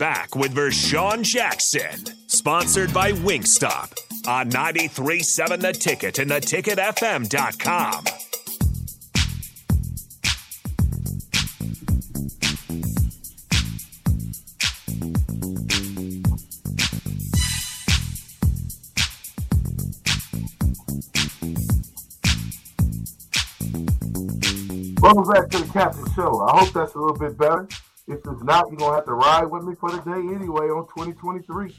back with Vershawn Jackson, sponsored by Wingstop on 93.7 The Ticket and theticketfm.com. Welcome back to the Captain Show. I hope that's a little bit better. If it's not, you're gonna have to ride with me for the day anyway on 2023.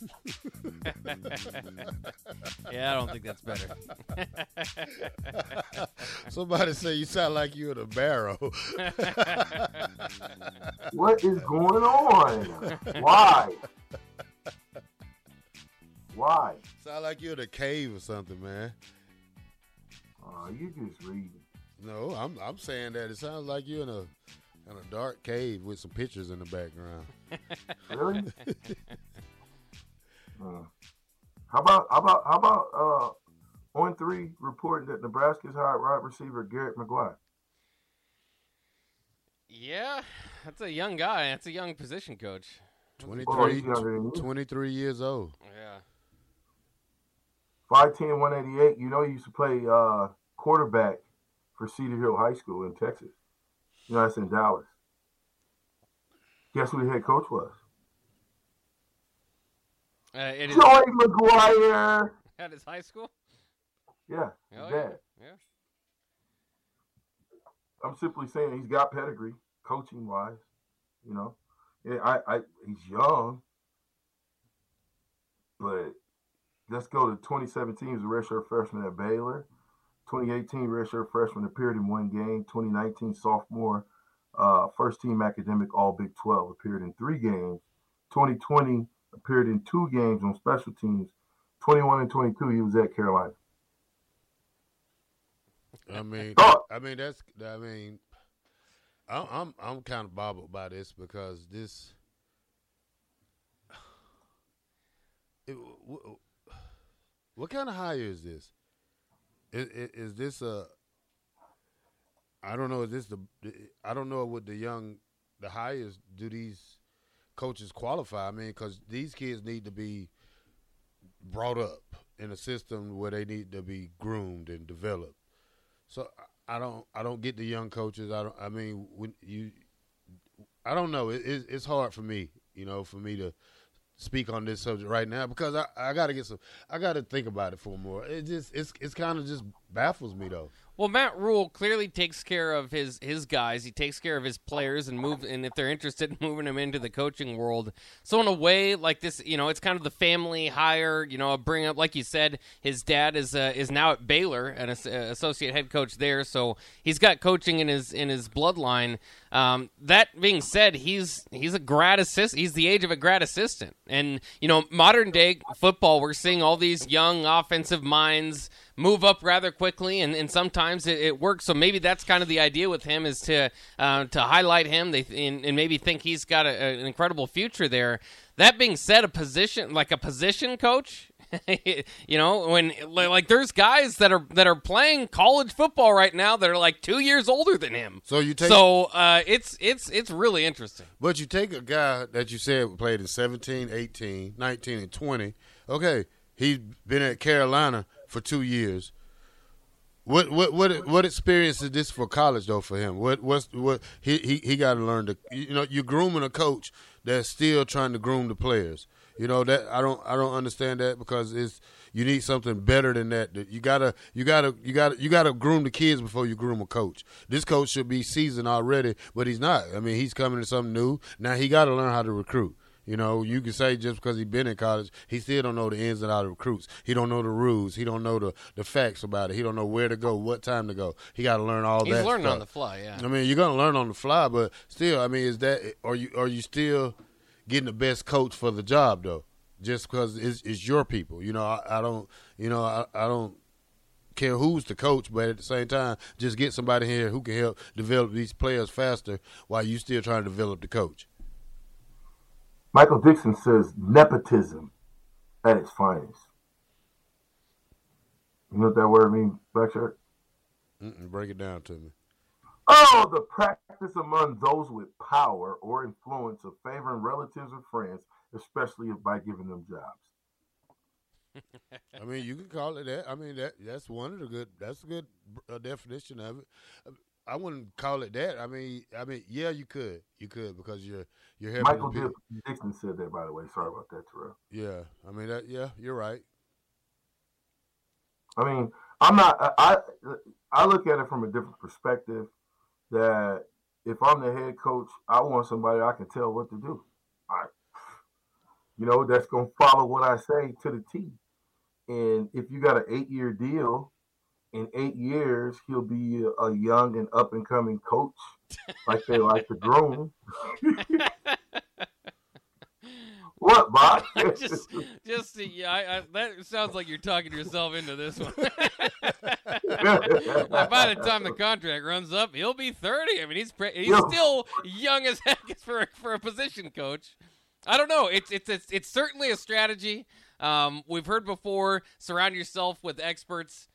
yeah, I don't think that's better. Somebody say you sound like you're in a barrel. what is going on? Why? Why? Sound like you're in a cave or something, man. Oh, you just reading. No, I'm I'm saying that it sounds like you're in a in a dark cave with some pictures in the background. really? uh, how about how about how about uh on three reporting that Nebraska's hired wide receiver Garrett McGuire? Yeah, that's a young guy. That's a young position coach. 23, 23 years old. Yeah. 5'10", 188. You know he used to play uh, quarterback for Cedar Hill High School in Texas. You know, that's in Dallas. Guess who the head coach was? Uh, it is Joey McGuire. At his high school? Yeah, oh. Yeah. yeah. I'm simply saying he's got pedigree, coaching wise. You know, yeah, I, I, he's young, but let's go to 2017. He was a redshirt freshman at Baylor. 2018 redshirt freshman appeared in one game. 2019 sophomore, uh, first team academic All Big 12 appeared in three games. 2020 appeared in two games on special teams. 21 and 22 he was at Carolina. I mean, I mean that's I mean, I'm I'm, I'm kind of bobbled by this because this. It, what kind of hire is this? Is, is this a? I don't know. Is this the? I don't know what the young, the highest do these coaches qualify? I mean, because these kids need to be brought up in a system where they need to be groomed and developed. So I don't, I don't get the young coaches. I don't. I mean, when you, I don't know. It, it, it's hard for me, you know, for me to speak on this subject right now because I, I got to get some I got to think about it for more. It just it's it's kind of just baffles me though. Well, Matt Rhule clearly takes care of his his guys. He takes care of his players and move and if they're interested in moving them into the coaching world. So in a way, like this, you know, it's kind of the family hire. You know, bring up like you said, his dad is uh, is now at Baylor and uh, associate head coach there. So he's got coaching in his in his bloodline. Um, that being said, he's he's a grad assist. He's the age of a grad assistant, and you know, modern day football, we're seeing all these young offensive minds move up rather quickly, and, and sometimes it, it, works. So maybe that's kind of the idea with him is to uh, to highlight him, they and, and, maybe think he's got a, an incredible future there. That being said, a position like a position coach. you know, when like there's guys that are that are playing college football right now that are like two years older than him. So you take so uh, it's it's it's really interesting. But you take a guy that you said played in 17, 18, 19, and 20. Okay, he's been at Carolina for two years. What what what what experience is this for college though for him? What what's what he he, he got to learn to you know you're grooming a coach that's still trying to groom the players. You know that I don't I don't understand that because it's you need something better than that. You gotta you gotta you gotta you gotta groom the kids before you groom a coach. This coach should be seasoned already, but he's not. I mean he's coming to something new. Now he got to learn how to recruit. You know, you can say just because he's been in college, he still don't know the ins and outs of recruits. He don't know the rules. He don't know the, the facts about it. He don't know where to go, what time to go. He got to learn all He's that. He's learning stuff. on the fly. Yeah. I mean, you're gonna learn on the fly, but still, I mean, is that are you are you still getting the best coach for the job though? Just because it's, it's your people. You know, I, I don't. You know, I, I don't care who's the coach, but at the same time, just get somebody here who can help develop these players faster while you still trying to develop the coach. Michael Dixon says nepotism at its finest. You know what that word means, black shirt? Mm-mm, break it down to me. Oh, the practice among those with power or influence of favoring relatives or friends, especially if by giving them jobs. I mean, you can call it that. I mean, that that's one of the good. That's a good uh, definition of it. I wouldn't call it that. I mean, I mean, yeah, you could, you could because you're you're. Michael Dixon said that, by the way. Sorry about that, Terrell. Yeah, I mean that. Yeah, you're right. I mean, I'm not. I I look at it from a different perspective. That if I'm the head coach, I want somebody I can tell what to do. I, you know, that's gonna follow what I say to the T. And if you got an eight year deal, in eight years he'll be a young and up and coming coach, like they like to groom. What, Bob? just, just yeah, I, I, that sounds like you're talking yourself into this one. by the time the contract runs up, he'll be 30. I mean, he's pre- he's still young as heck for for a position coach. I don't know. It's it's it's, it's certainly a strategy. Um, we've heard before. Surround yourself with experts.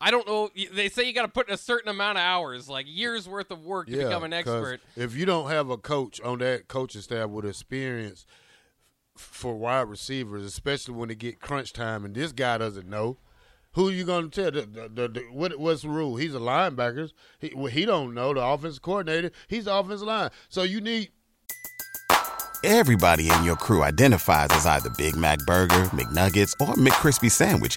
I don't know. They say you got to put in a certain amount of hours, like years worth of work, to yeah, become an expert. If you don't have a coach on that coaching staff with experience for wide receivers, especially when they get crunch time, and this guy doesn't know. Who are you going to tell? The, the, the, what, what's the rule? He's a linebacker. He, well, he don't know the offensive coordinator. He's the offensive line. So you need. Everybody in your crew identifies as either Big Mac Burger, McNuggets, or McCrispy Sandwich,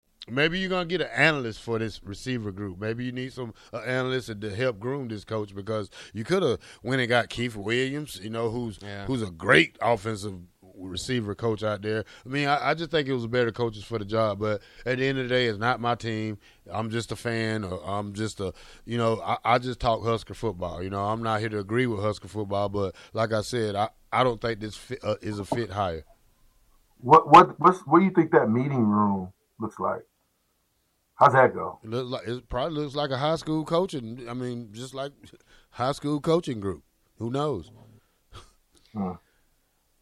Maybe you're gonna get an analyst for this receiver group. Maybe you need some uh, analysts to help groom this coach because you could have went and got Keith Williams, you know, who's yeah. who's a great offensive receiver coach out there. I mean, I, I, just think it was better coaches for the job. But at the end of the day, it's not my team. I'm just a fan, or I'm just a, you know, I, I just talk Husker football. You know, I'm not here to agree with Husker football, but like I said, I, I don't think this fit, uh, is a fit hire. What what what's, what do you think that meeting room looks like? How's that go? It looks like it probably looks like a high school coaching. I mean, just like high school coaching group. Who knows? Hmm.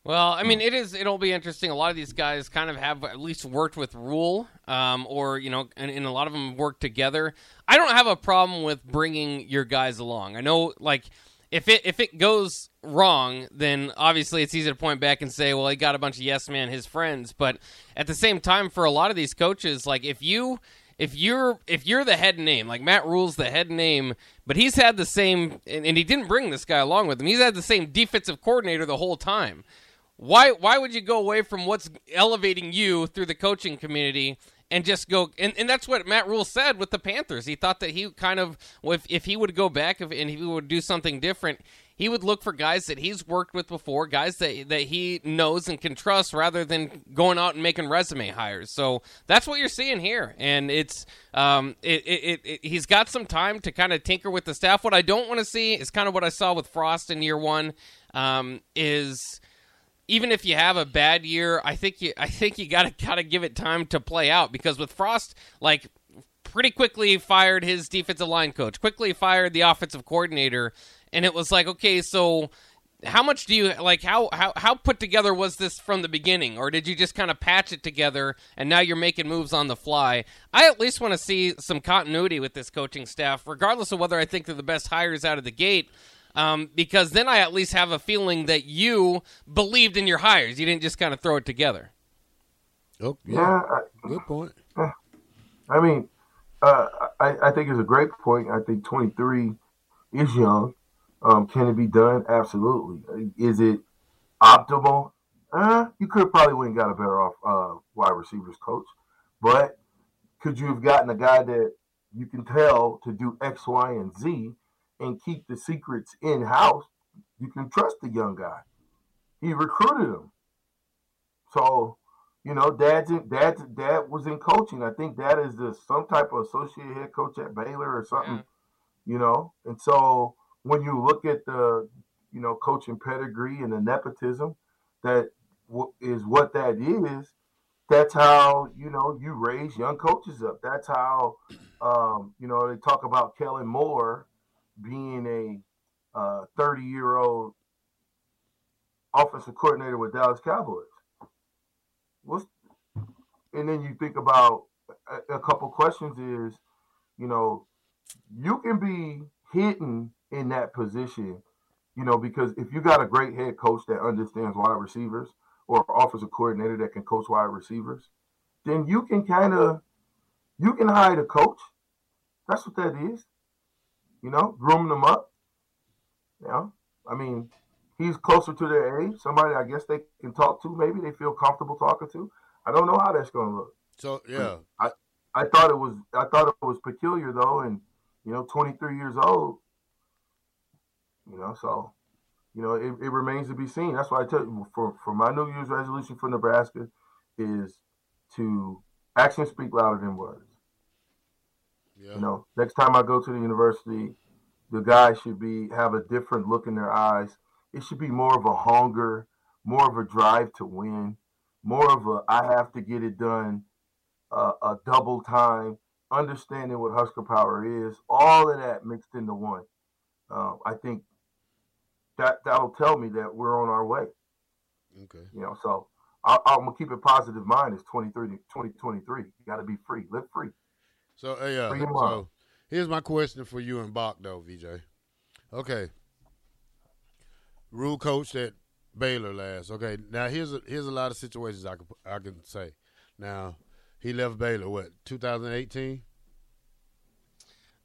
Well, I mean, it is. It'll be interesting. A lot of these guys kind of have at least worked with Rhule, um, or you know, and, and, a lot of them work together. I don't have a problem with bringing your guys along. I know, like, if it if it goes wrong, then obviously it's easy to point back and say, well, he got a bunch of yes man, his friends. But at the same time, for a lot of these coaches, like if you if you're if you're the head name, like Matt Rhule's the head name, but he's had the same, and, and he didn't bring this guy along with him. He's had the same defensive coordinator the whole time. Why why would you go away from what's elevating you through the coaching community and just go and, and that's what Matt Rhule said with the Panthers. He thought that he kind of if if he would go back if, and he would do something different, he would look for guys that he's worked with before, guys that that he knows and can trust rather than going out and making resume hires. So that's what you're seeing here, and it's um it, it, it he's got some time to kind of tinker with the staff. What I don't want to see is kind of what I saw with Frost in year one, um, is even if you have a bad year, I think you I think you gotta gotta give it time to play out because with Frost, like pretty quickly fired his defensive line coach, quickly fired the offensive coordinator, and it was like, okay, so how much do you like how how how put together was this from the beginning or did you just kind of patch it together and now you're making moves on the fly i at least want to see some continuity with this coaching staff regardless of whether i think they're the best hires out of the gate um, because then I at least have a feeling that you believed in your hires. You didn't just kind of throw it together. Oh, yeah. yeah Good point. I mean, uh, I, I, think it's a great point. I think 23 is young. Um, can it be done? Absolutely. Is it optimal? Uh, you could probably went and got a better off uh, wide receivers coach, but could you have gotten a guy that you can tell to do X, Y, and Z and keep the secrets in house, you can trust the young guy. He recruited him. So, you know, dad's in, dad's dad was in coaching. I think dad is the some type of associate head coach at Baylor or something, mm-hmm. you know. And so when you look at the, you know, coaching pedigree and the nepotism, that is what that is. That's how you know you raise young coaches up. That's how um, you know they talk about Kellen Moore being a 30 uh, year old offensive coordinator with Dallas Cowboys. What's and then you think about a, a couple questions is, you know, you can be hidden in that position, you know, because if you got a great head coach that understands wide receivers or offensive coordinator that can coach wide receivers, then you can kind of you can hire a coach. That's what that is. You know, groom them up. You know, I mean, he's closer to their age. Somebody I guess they can talk to. Maybe they feel comfortable talking to. I don't know how that's going to look. So yeah, I I thought it was I thought it was peculiar though, and you know, 23 years old. You know, so you know it, it remains to be seen. That's why I tell you for for my New Year's resolution for Nebraska is to actions speak louder than words. Yeah. You know, next time I go to the university, the guys should be have a different look in their eyes. It should be more of a hunger, more of a drive to win, more of a I have to get it done, uh, a double time, understanding what Husker Power is, all of that mixed into one. Uh, I think that that'll tell me that we're on our way. Okay. You know, so I, am gonna keep a positive mind. It's 2030, 2023. You got to be free, live free. So, uh, yeah. So, here's my question for you and Bach, though, VJ. Okay. Rhule coach at Baylor last. Okay, now here's a, here's a lot of situations I can I can say. Now he left Baylor what 2018.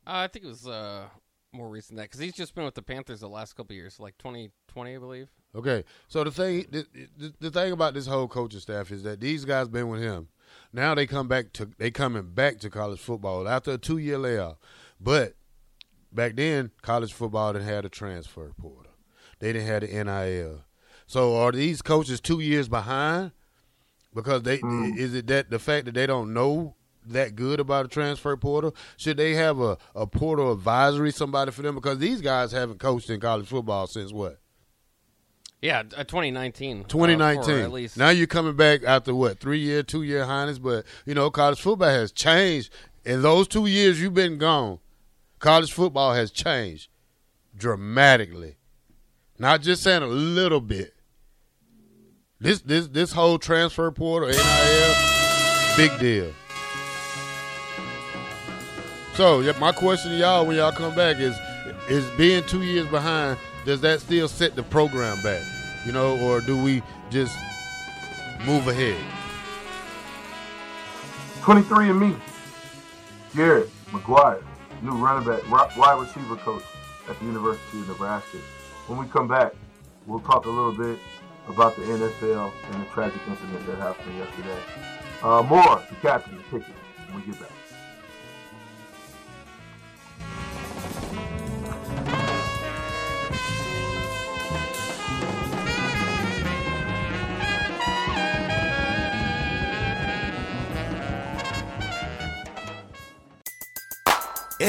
Uh, I think it was uh, more recent that because he's just been with the Panthers the last couple years, like 2020, I believe. Okay, so the thing the, the, the thing about this whole coaching staff is that these guys been with him. Now they come back to they coming back to college football after a two year layoff, but back then college football didn't have a transfer portal. They didn't have the NIL. So are these coaches two years behind? Because they mm. is it that the fact that they don't know that good about a transfer portal? Should they have a, a portal advisory somebody for them? Because these guys haven't coached in college football since what? Yeah, uh, 2019. 2019. Uh, at least. Now you're coming back after what? Three year, two year highness, but you know college football has changed. In those two years you've been gone, college football has changed dramatically. Not just saying a little bit. This this this whole transfer portal, NIL, big deal. So, my question to y'all when y'all come back is: Is being two years behind does that still set the program back? You know, or do we just move ahead? Twenty-three and me, Garrett McGuire, new running back, wide receiver coach at the University of Nebraska. When we come back, we'll talk a little bit about the NFL and the tragic incident that happened yesterday. Uh, more, the captain, ticket, when we get back.